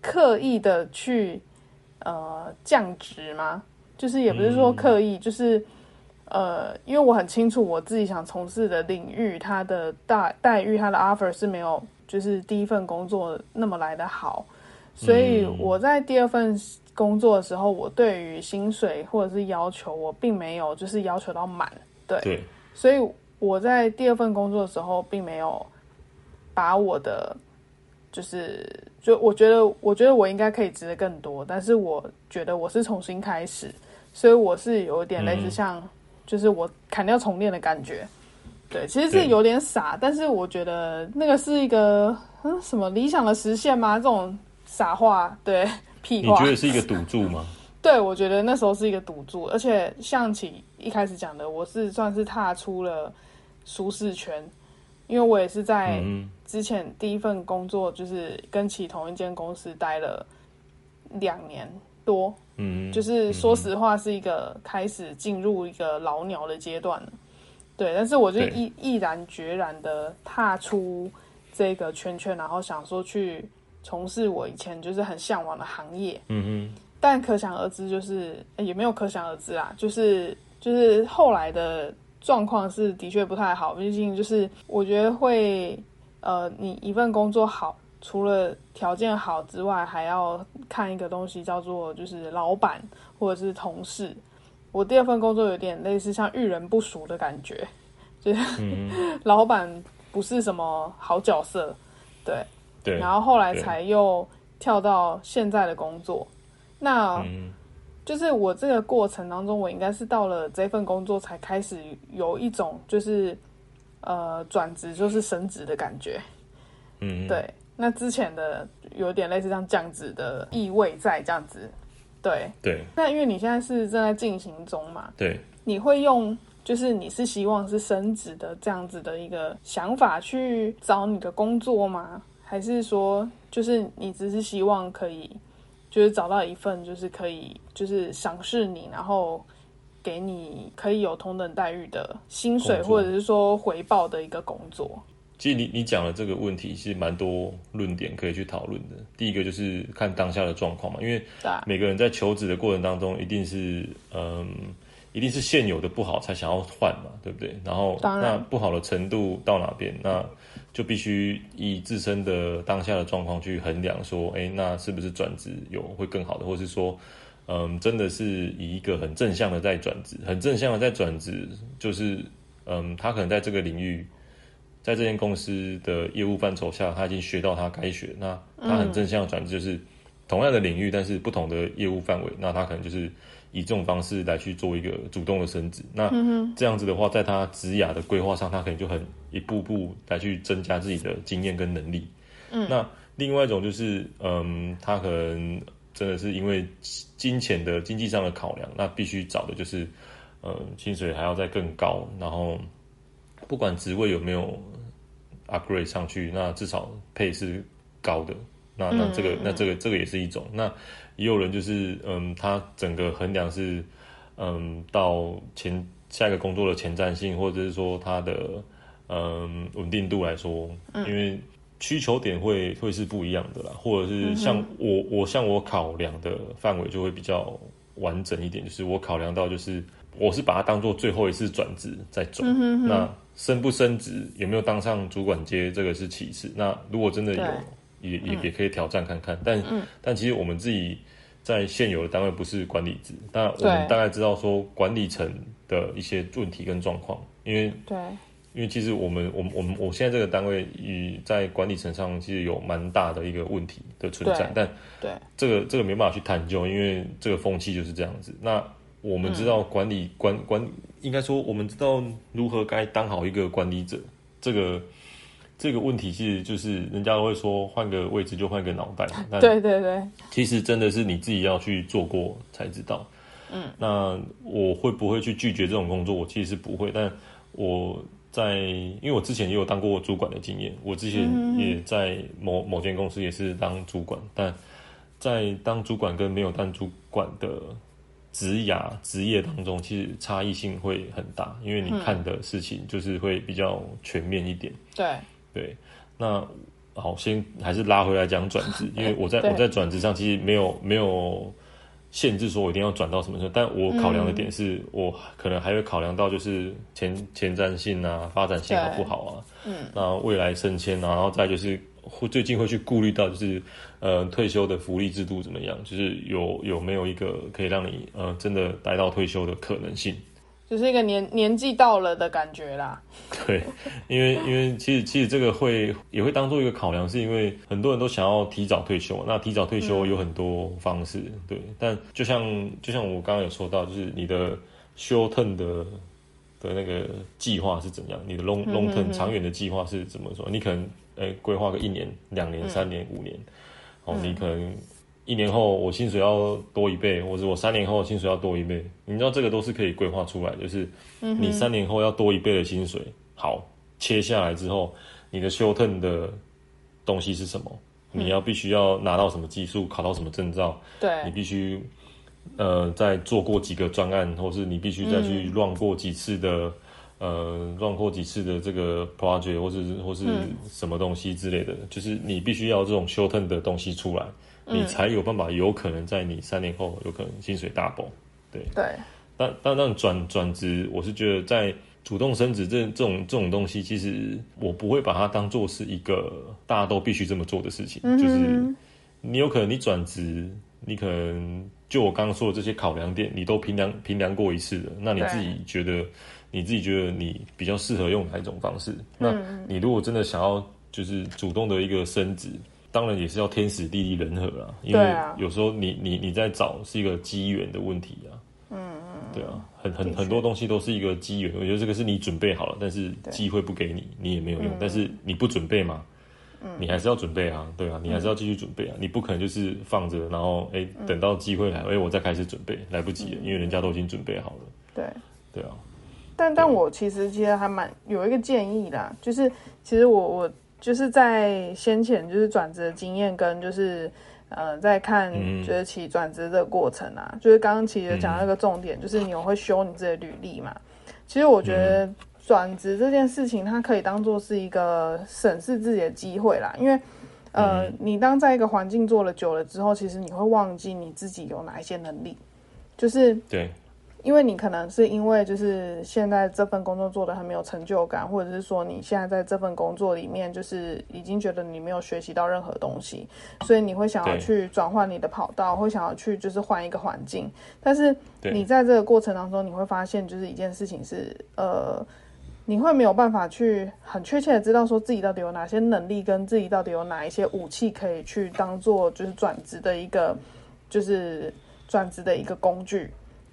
A: 刻意的去呃降职吗？就是也不是说刻意，就是呃，因为我很清楚我自己想从事的领域，它的待待遇，它的 offer 是没有就是第一份工作那么来的好，所以
B: 嗯
A: 我在第二份工作的时候，我对于薪水或者是要求，我并没有就是要求到满，对，
B: 对，
A: 所以我在第二份工作的时候，并没有把我的就是就我觉得，我觉得我应该可以值得更多，但是我觉得我是重新开始，所以我是有一点类似
B: 嗯
A: 像，就是我砍掉重练的感觉。对，其实是有点傻，但是我觉得那个是一个嗯什么理想的实现吗？这种傻话，对 (laughs) 屁话
B: 你觉。得是一个赌注吗？(laughs)
A: 对，我觉得那时候是一个赌注，而且象棋一开始讲的，我是算是踏出了舒适圈，因为我也是在
B: 嗯
A: 之前第一份工作就是跟其同一间公司待了两年多，
B: 嗯，
A: 就是说实话是一个开始进入一个老鸟的阶段了。对，但是我就
B: 对
A: 毅毅然决然的踏出这个圈圈，然后想说去从事我以前就是很向往的行业。
B: 嗯
A: 但可想而知，就是呃也没有可想而知啦，就是就是后来的状况是的确不太好，毕竟就是我觉得会呃，你一份工作好，除了条件好之外，还要看一个东西叫做就是老板或者是同事。我第二份工作有点类似像遇人不淑的感觉，就是
B: 嗯，(laughs)
A: 老板不是什么好角色，对，
B: 对，
A: 然后后来才又跳到现在的工作。那
B: 嗯
A: 就是我这个过程当中，我应该是到了这份工作才开始有一种就是呃转职就是升职的感觉。
B: 嗯，
A: 对，那之前的有点类似像降职的意味在这样子。对，
B: 对
A: 那因为你现在是正在进行中嘛，
B: 对，
A: 你会用就是你是希望是升职的这样子的一个想法去找你的工作吗？还是说就是你只是希望可以就是找到一份就是可以就是赏识你，然后给你可以有同等待遇的薪水，或者是说回报的一个工作？
B: 其实你你讲的这个问题是蛮多论点可以去讨论的。第一个就是看当下的状况嘛，因为每个人在求职的过程当中，一定是嗯，一一定是现有的不好才想要换嘛，对不对？然后
A: 当然
B: 那不好的程度到哪边，那就必须以自身的当下的状况去衡量，说，哎，那是不是转职有会更好的，或是说，嗯，真的是以一个很正向的在转职，很正向的在转职，就是，嗯，他可能在这个领域，在这间公司的业务范畴下，他已经学到他该学，那他很正向的转职，就是同样的领域，但是不同的业务范围，那他可能就是以这种方式来去做一个主动的升职。那这样子的话，在他职涯的规划上，他可能就很一步步来去增加自己的经验跟能力。嗯，那另外一种就是，嗯，他可能真的是因为金钱的经济上的考量，那必须找的就是，呃，薪水还要再更高，然后不管职位有没有 upgrade 上去，那至少配是高的。那那这个那这个这个也是一种。那也有人就是，嗯，他整个衡量是，嗯，到前下一个工作的前瞻性，或者是说他的嗯稳定度来说，因为需求点会会是不一样的啦，或者是像我我像我考量的范围就会比较完整一点，就是我考量到就是我是把它当做最后一次转职再转，那升不升职有没有当上主管阶这个是其次，那如果真的有。也也也可以挑战看看，但、但其实我们自己在现有的单位不是管理职，那我们大概知道说管理层的一些问题跟状况，因为
A: 对，
B: 因为其实我们我们我们我现在这个单位与在管理层上其实有蛮大的一个问题的存在，但
A: 对
B: 这个这个没办法去探究，因为这个风气就是这样子。那我们知道管理、管管，应该说我们知道如何该当好一个管理者，这个。这个问题其实就是人家都会说换个位置就换个脑袋，(laughs)
A: 对对对，
B: 其实真的是你自己要去做过才知道。嗯，那我会不会去拒绝这种工作？我其实是不会，但我在因为我之前也有当过主管的经验，我之前也在某某间公司也是当主管，但在当主管跟没有当主管的职涯职业当中，其实差异性会很大，因为你看的事情就是会比较全面一点。
A: 对。
B: 对，那好，先还是拉回来讲转职，(laughs) 因为我在我在转职上其实没有没有限制说我一定要转到什么时候，但我考量的点是我可能还会考量到就是前前瞻性啊、发展性好不好啊，嗯，那未来升迁啊，然后再就是会最近会去顾虑到就是呃退休的福利制度怎么样，就是有有没有一个可以让你呃真的待到退休的可能性。
A: 就是一个年年纪到了的感觉啦。
B: 对，因为 (laughs) 因为其实其实这个会也会当做一个考量，是因为很多人都想要提早退休。那提早退休有很多方式，对。但就像就像我刚刚有说到，就是你的 short term 的的那个计划是怎样，你的 long long term 长远的计划是怎么说？你可能诶规划个一年、两年、三年、五年，哦，你可能。一年后我薪水要多一倍，或者我三年后薪水要多一倍，你知道这个都是可以规划出来，就是你三年后要多一倍的薪水。好，切下来之后，你的修 turn 的东西是什么？你要必须要拿到什么技术，考到什么证照？
A: 对，
B: 你必须呃再做过几个专案，或是你必须再去乱过几次的呃乱过几次的这个 project，或是或是什么东西之类的，就是你必须要这种修 turn 的东西出来。你才有办法，有可能在你三年后有可能薪水 double，对
A: 对。
B: 但但但转转职，我是觉得在主动升职这这种这种东西，其实我不会把它当做是一个大家都必须这么做的事情。就是你有可能你转职，你可能就我刚刚说的这些考量点，你都评量评量过一次了，那你自己觉得你自己觉得你比较适合用哪一种方式？那你如果真的想要就是主动的一个升职。当然也是要天时地利人和啦，因为有时候你你你在找是一个机缘的问题啊。嗯嗯，对啊，很很很多东西都是一个机缘。我觉得这个是你准备好了，但是机会不给你，你也没有用。但是你不准备嘛，你还是要准备啊，对啊，你还是要继续准备啊。你不可能就是放着，然后哎等到机会来，哎我再开始准备，来不及了，因为人家都已经准备好了。
A: 对
B: 对啊，
A: 但但我其实其实还蛮有一个建议啦，就是其实我我。就是在先前就是转职的经验跟就是呃在看就是其转职的过程啊，就是刚刚其实讲那个重点，就是你会修你自己的履历嘛。其实我觉得转职这件事情，它可以当做是一个审视自己的机会啦。因为呃，你当在一个环境做了久了之后，其实你会忘记你自己有哪一些能力。就是
B: 对，
A: 因为你可能是因为就是现在这份工作做的很没有成就感，或者是说你现在在这份工作里面就是已经觉得你没有学习到任何东西，所以你会想要去转换你的跑道，会想要去就是换一个环境。但是你在这个过程当中，你会发现就是一件事情是呃，你会没有办法去很确切的知道说自己到底有哪些能力，跟自己到底有哪一些武器可以去当做就是转职的一个就是转职的一个工具。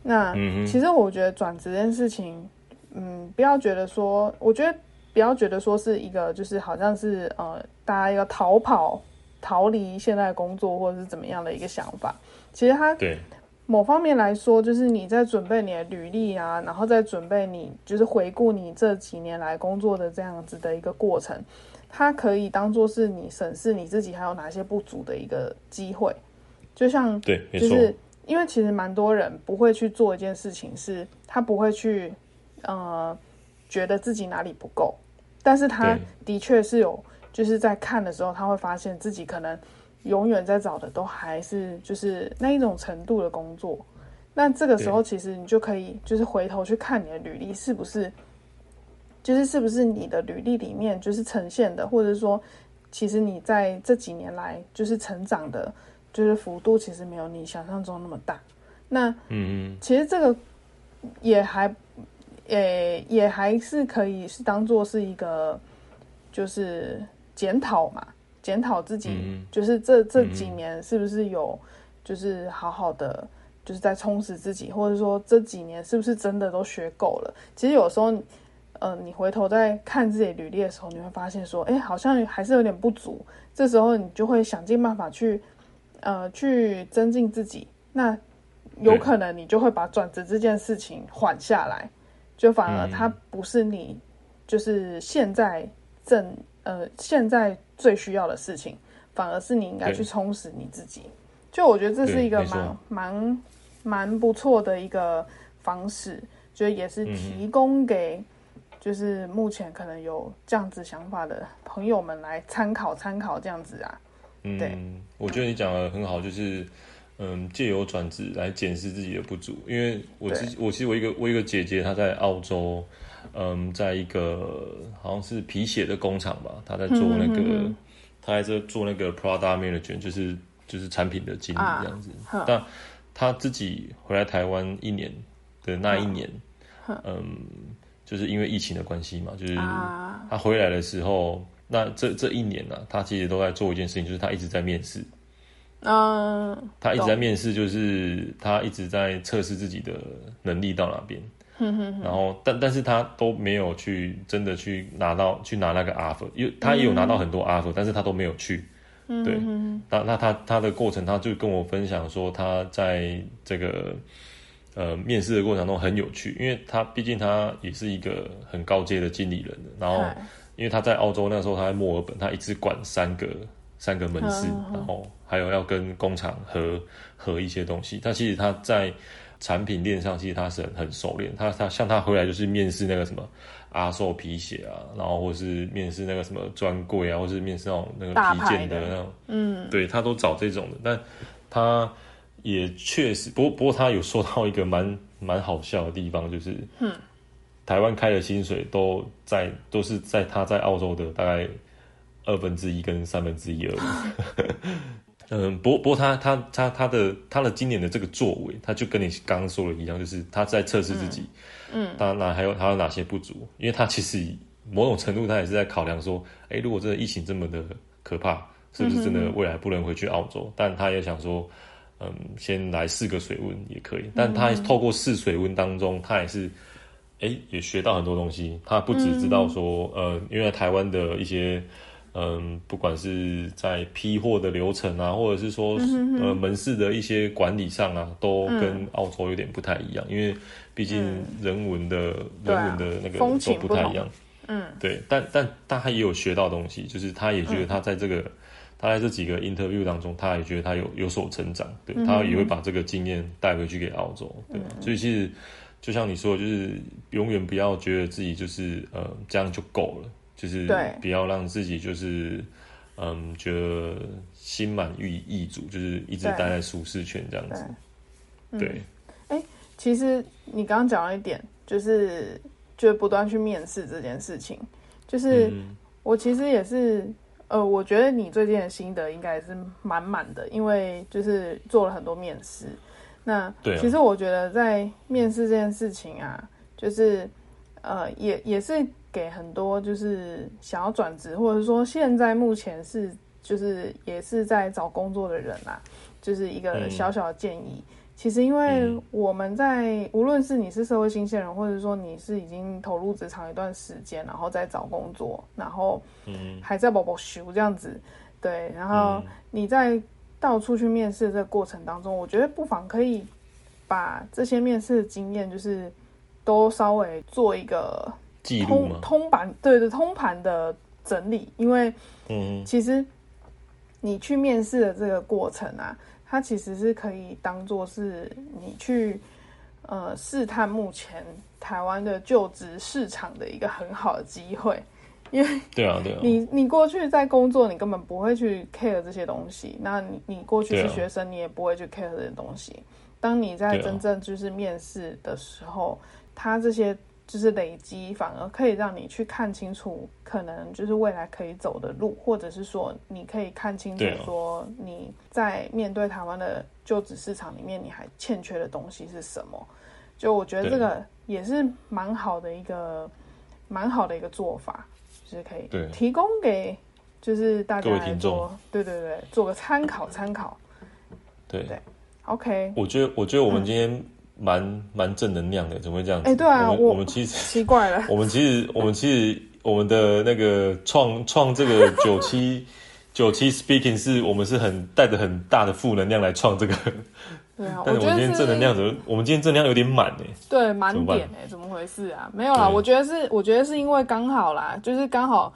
A: 那其实我觉得转职这件事情，嗯，不要觉得说，我觉得不要觉得说是一个，就是好像是呃，大家要逃跑、逃离现在工作或者是怎么样的一个想法。其实它
B: 对
A: 某方面来说，就是你在准备你的履历啊，然后再准备你就是回顾你这几年来工作的这样子的一个过程，它可以当做是你审视你自己还有哪些不足的一个机会。就像
B: 对，
A: 就是。因为其实蛮多人不会去做一件事情，是他不会去，呃，觉得自己哪里不够，但是他的确是有，就是在看的时候，他会发现自己可能永远在找的都还是就是那一种程度的工作。那这个时候，其实你就可以就是回头去看你的履历是不是，就是是不是你的履历里面就是呈现的，或者说，其实你在这几年来就是成长的。就是幅度其实没有你想象中那么大，那嗯嗯，其实这个也还，诶也还是可以是当做是一个，就是检讨嘛，检讨自己，就是这这几年是不是有，就是好好的就是在充实自己，或者说这几年是不是真的都学够了？其实有时候，呃，你回头在看自己履历的时候，你会发现说，哎，好像还是有点不足，这时候你就会想尽办法去。呃，去增进自己，那有可能你就会把转职这件事情缓下来，就反而它不是你就是现在正呃现在最需要的事情，反而是你应该去充实你自己。就我觉得这是一个蛮蛮蛮不错的一个方式，就也是提供给就是目前可能有这样子想法的朋友们来参考参考这样子啊。
B: 嗯，我觉得你讲的很好，就是嗯，借由转职来检视自己的不足。因为我之我其实我一个我一个姐姐，她在澳洲，嗯，在一个好像是皮鞋的工厂吧，她在做那个，她在这做那个 Prada Manager，就是就是产品的经理这样子。但她自己回来台湾一年的那一年，嗯，就是因为疫情的关系嘛，就是她回来的时候。那这这一年呢，他其实都在做一件事情，就是他一直在面试。嗯，他一直在面试，就是他一直在测试自己的能力到哪边。然后，但但是他都没有去真的去拿到去拿那个 offer，因为他也有拿到很多 offer，但是他都没有去。对，那那他他的过程，他就跟我分享说，他在这个呃面试的过程中很有趣，因为他毕竟他也是一个很高阶的经理人，然后。因为他在澳洲那时候，他在墨尔本，他一直管三个三个门市，然后还有要跟工厂合合一些东西。他其实他在产品链上，其实他是很很熟练。他他像他回来就是面试那个什么阿寿皮鞋啊，然后或是面试那个什么专柜啊，或是面试那种那个皮件的那种，嗯，对他都找这种的。但他也确实，不过不过他有说到一个蛮蛮好笑的地方，就是，嗯。台湾开的薪水都在都是在他在澳洲的大概二分之一跟三分之一而已。(laughs) 嗯，不过不过他他他他的他的今年的这个作为，他就跟你刚刚说的一样，就是他在测试自己。嗯，当然还有还有哪些不足？因为他其实某种程度他也是在考量说，哎，如果真的疫情这么的可怕，是不是真的未来不能回去澳洲？但他也想说，嗯，先来试个水温也可以。但他透过试水温当中，他也是。哎，也学到很多东西。他不只知道说，呃，因为台湾的一些，嗯，不管是在批货的流程啊，或者是说，呃，门市的一些管理上啊，都跟澳洲有点不太一样。因为毕竟人文的人文的那个都不太一样。嗯，对。但但但他也有学到东西，就是他也觉得他在这个他在这几个 interview 当中，他也觉得他有有所成长。对他也会把这个经验带回去给澳洲。对，所以其实。就像你说，就是永远不要觉得自己就是呃这样就够了，就是不要让自己就是嗯觉得心满意意足，就是一直待在舒适圈这样子。对，
A: 哎，其实你刚刚讲了一点，就是就不断去面试这件事情，就是我其实也是，呃，我觉得你最近的心得应该是满满的，因为就是做了很多面试。那其实我觉得在面试这件事情啊，就是呃，也也是给很多就是想要转职，或者说现在目前是就是也是在找工作的人啊，就是一个小小的建议。其实，因为我们在无论是你是社会新鲜人，或者说你是已经投入职场一段时间，然后再找工作，然后还在宝宝修这样子，对，然后你在到处去面试这个过程当中，我觉得不妨可以把这些面试的经验，就是都稍微做一个
B: 通
A: 通盘，对对，通盘的整理，因为嗯，其实你去面试的这个过程啊。它其实是可以当做是你去呃试探目前台湾的就职市场的一个很好的机会，因为
B: 对啊对啊，
A: 你你过去在工作，你根本不会去 care 这些东西，那你你过去是学生，你也不会去 care 这些东西。当你在真正就是面试的时候，他这些。就是累积，反而可以让你去看清楚，可能就是未来可以走的路，或者是说，你可以看清楚，说你在面对台湾的就职市场里面，你还欠缺的东西是什么？就我觉得这个也是蛮好的一个，蛮好的一个做法，就是可以提供给就是大家来做，对对对，做个参考参考。
B: 对
A: 对，OK。
B: 我觉得，我觉得我们今天。蛮蛮正能量的，怎么会这样子？
A: 哎，对啊，
B: 我们其实 (laughs)
A: 奇怪了。(laughs)
B: 我们其实我们其实我们的那个创创这个九七九七 speaking 是我们是很带着很大的负能量来创这个。
A: 对啊，
B: 但是我们今天正能量怎么？我们今天正能量有点满哎。
A: 对，满点哎，怎么回事啊？没有啦，我觉得是，我觉得是因为刚好啦，就是刚好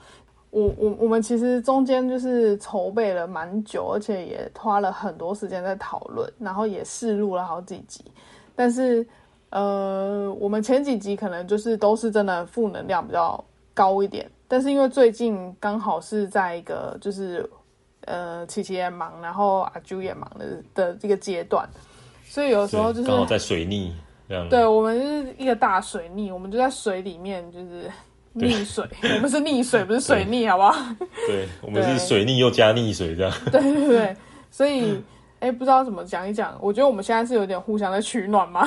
A: 我我我们其实中间就是筹备了蛮久，而且也花了很多时间在讨论，然后也试录了好几集。但是，呃，我们前几集可能就是都是真的负能量比较高一点。但是因为最近刚好是在一个就是，呃，琪琪也忙，然后阿朱也忙的的这个阶段，所以有时候就是
B: 刚好在水逆这样。
A: 对，我们是一个大水逆，我们就在水里面就是溺水，(laughs) 我们是溺水，不是水逆，好不好？
B: 对，(laughs) 我们是水逆又加溺水这样。(laughs)
A: 对对对，所以。哎，不知道怎么讲一讲。我觉得我们现在是有点互相在取暖嘛，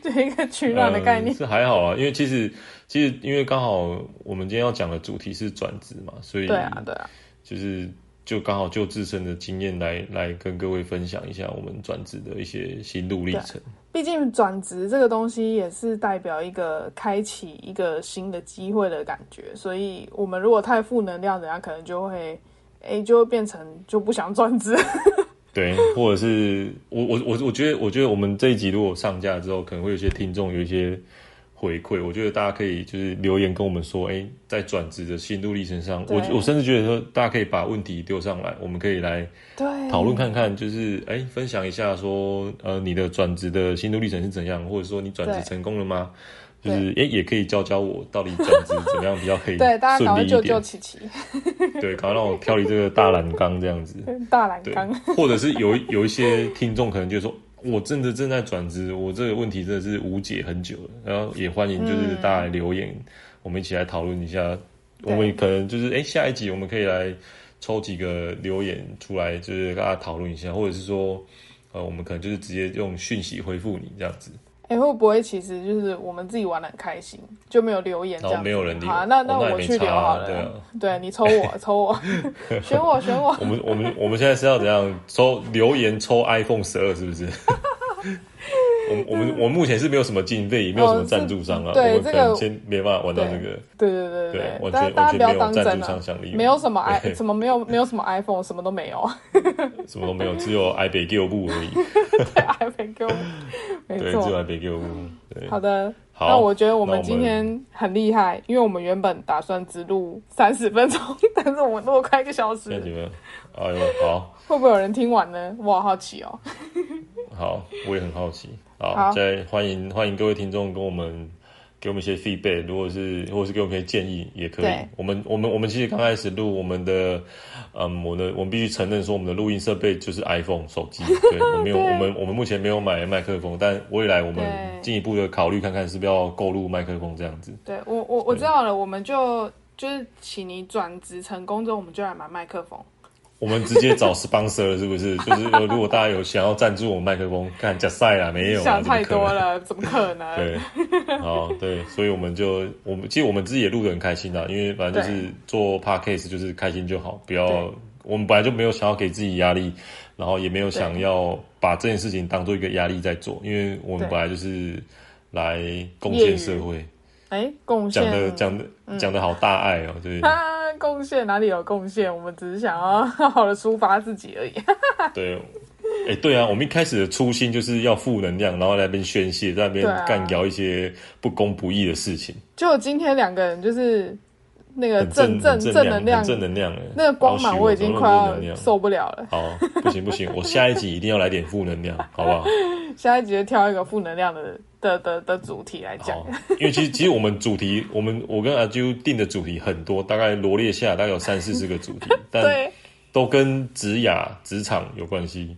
A: 就一个取暖的概念。
B: 是还好啊，因为其实其实因为刚好我们今天要讲的主题是转职嘛，所以
A: 对啊对啊，
B: 就是就刚好就自身的经验来来跟各位分享一下我们转职的一些心路历程。
A: 毕竟转职这个东西也是代表一个开启一个新的机会的感觉，所以我们如果太负能量，人家可能就会哎就会变成就不想转职。(laughs)
B: 对，或者是我我我我觉得，我觉得我们这一集如果上架之后，可能会有些听众有一些回馈，我觉得大家可以就是留言跟我们说，哎，在转职的心路历程上，我我甚至觉得说，大家可以把问题丢上来，我们可以来讨论看看，就是哎，分享一下说，呃，你的转职的心路历程是怎样，或者说你转职成功了吗？就是诶，也可以教教我到底转职怎么样比较可以
A: 对，大家赶快救救琪琪。(laughs)
B: 对，赶快让我跳离这个大栏杆这样子。(laughs)
A: 大栏杆，
B: 或者是有有一些听众可能就说，我真的正在转职，我这个问题真的是无解很久了。然后也欢迎就是大家留言，我们一起来讨论一下。我们可能就是诶，下一集我们可以来抽几个留言出来，就是跟大家讨论一下，或者是说，呃，我们可能就是直接用讯息回复你这样子。
A: 哎，会不会其实就是我们自己玩的很开心，就没有留言这样？
B: 没有人留。
A: 好，那那我去留好了。对对你抽我，(laughs) 抽我，选我，选我。
B: 我们我们我们现在是要怎样抽留言抽 iPhone 十二是不是？(laughs) 我我们我目前是没有什么经费，也没有什么赞助商啊。
A: 对
B: 这个先没办法玩到这个。
A: 对对对对，
B: 完全完全没有赞助商想力，
A: 没有什么 i 什么没有没有什么 iPhone，什么都没有，(laughs)
B: 什么都没有，只有 (laughs) i 北 Go 部而已。
A: 对 i 北 Go，(laughs) 没错，
B: 只有 i 北 Go 部。对，
A: 好的，那我觉得我们今天很厉害，因为我们原本打算只录三十分钟，但是我们录了快一个小时。
B: 哎呦，好，
A: 会不会有人听完呢？我好好奇哦。
B: 好，我也很好奇。好，再欢迎欢迎各位听众跟我们给我们一些 feedback，如果是或者是给我们一些建议也可以。我们我们我们其实刚开始录我们的，嗯，我的我们必须承认说我们的录音设备就是 iPhone 手机，(laughs) 对，我没有我们我们目前没有买麦克风，但未来我们进一步的考虑看看是不是要购入麦克风这样子。
A: 对我我我知道了，我们就就是请你转职成功之后，我们就来买麦克风。
B: 我们直接找 sponsor 了，是不是？(laughs) 就是如果大家有想要赞助我们麦克风，看假赛啦，没有啦，
A: 想太。多了，怎么可能？
B: 对，好，对，所以我们就我们其实我们自己也录得很开心啦，因为反正就是做 podcast 就是开心就好，不要我们本来就没有想要给自己压力，然后也没有想要把这件事情当做一个压力在做，因为我们本来就是来贡献社会，
A: 哎，贡献
B: 讲的讲的讲的好大爱哦、对
A: 啊，贡献哪里有贡献？我们只是想要好好的抒发自己而已。(laughs)
B: 对。哎、对啊，我们一开始的初心就是要负能量，然后在那边宣泄，在那边干掉一些不公不义的事情，
A: 就今天两个人就是那个正
B: 正
A: 正能量，
B: 正能量哎，
A: 那个光芒我已经快要受不了了。
B: 好，不行不行，我下一集一定要来点负能量，好不好？(laughs)
A: 下一集就挑一个负能量的的的的主题来讲。，
B: 因为其实其实我们主题，我们我跟阿啾定的主题很多，大概罗列下来大概有三四十个主题，但
A: 对
B: 都跟职涯、职场有关系。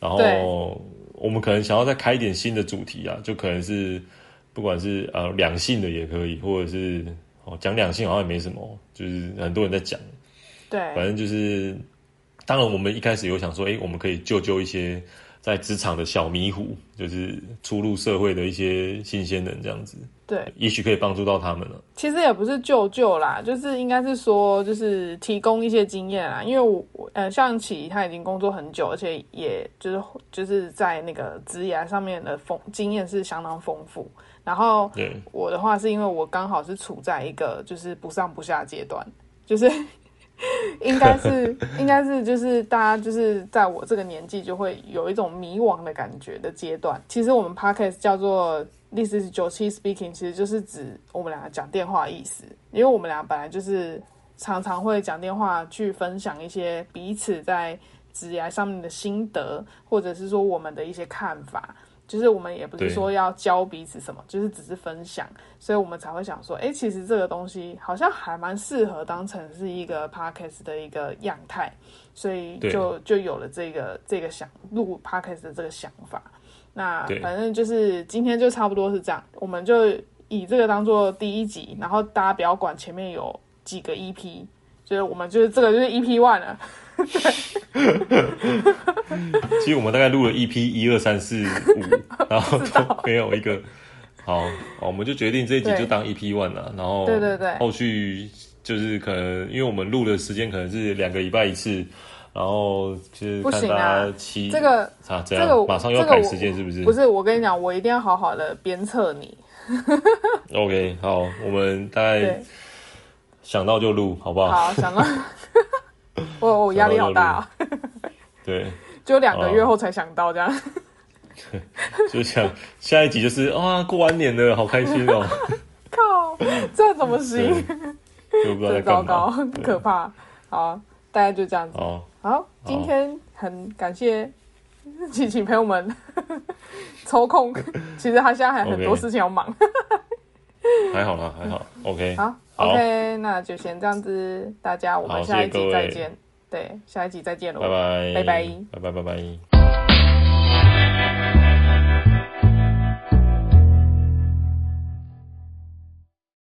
B: 然
A: 对
B: 后我们可能想要再开一点新的主题啊，就可能是不管是呃两性的也可以，或者是哦讲两性好像也没什么，就是很多人在讲。
A: 对
B: 反正就是，当然我们一开始有想说，哎、我们可以救救一些在职场的小迷糊，就是初入社会的一些新鲜人这样子，
A: 对，
B: 也许可以帮助到他们了。
A: 其实也不是救救啦，就是应该是说，就是提供一些经验啦。因为我我呃，象棋他已经工作很久，而且也就是就是在那个职涯上面的丰经验是相当丰富。然后，我的话是因为我刚好是处在一个就是不上不下阶段，就是 (laughs) 应该是 (laughs) 应该是就是大家就是在我这个年纪就会有一种迷惘的感觉的阶段。其实我们 podcast 叫做 This is 九七 speaking，其实就是指我们两个讲电话的意思，因为我们俩本来就是常常会讲电话去分享一些彼此在职业上面的心得，或者是说我们的一些看法。就是我们也不是说要教彼此什么，就是只是分享，所以我们才会想说，哎、其实这个东西好像还蛮适合当成是一个 podcast 的一个样态，所以就就有了这个这个想录 podcast 的这个想法。那反正就是今天就差不多是这样，我们就以这个当做第一集，然后大家不要管前面有几个 EP，就是我们就是这个就是 EP one 了。(laughs)
B: 其实我们大概录了一批一二三四五，(laughs) 然后都没有一个好，我们就决定这一集就当 EP one 了，然后
A: 对对对
B: 后续就是可能因为我们录的时间可能是两个礼拜一次，然后就是
A: 不行
B: 看大
A: 啊
B: 家期
A: 这个
B: 啊这
A: 这个
B: 样马上又要改
A: 这个我
B: 时间是不是？
A: 不是，我跟你讲，我一定要好好的鞭策你。(laughs)
B: OK，好，我们大概，想到就录，好不好？
A: 好，想到 (laughs) 我我压力好大啊，(laughs)
B: 对，
A: 就两个月后才想到这样。(laughs)
B: 就想下一集就是啊，过完年了，好开心哦，
A: 靠，这怎么行？
B: 对，就不知道
A: 糟糕，很可怕。好，大概就这样子。
B: 好，
A: 好，今天很感谢琪琪朋友们抽空，其实他现在还很多事情要忙。
B: 还好啦，还好。OK，
A: 好
B: 好
A: ok 那就先这样子大家我们下一集再见。对下一集再见
B: 拜。
A: 拜拜。
B: 拜拜拜拜。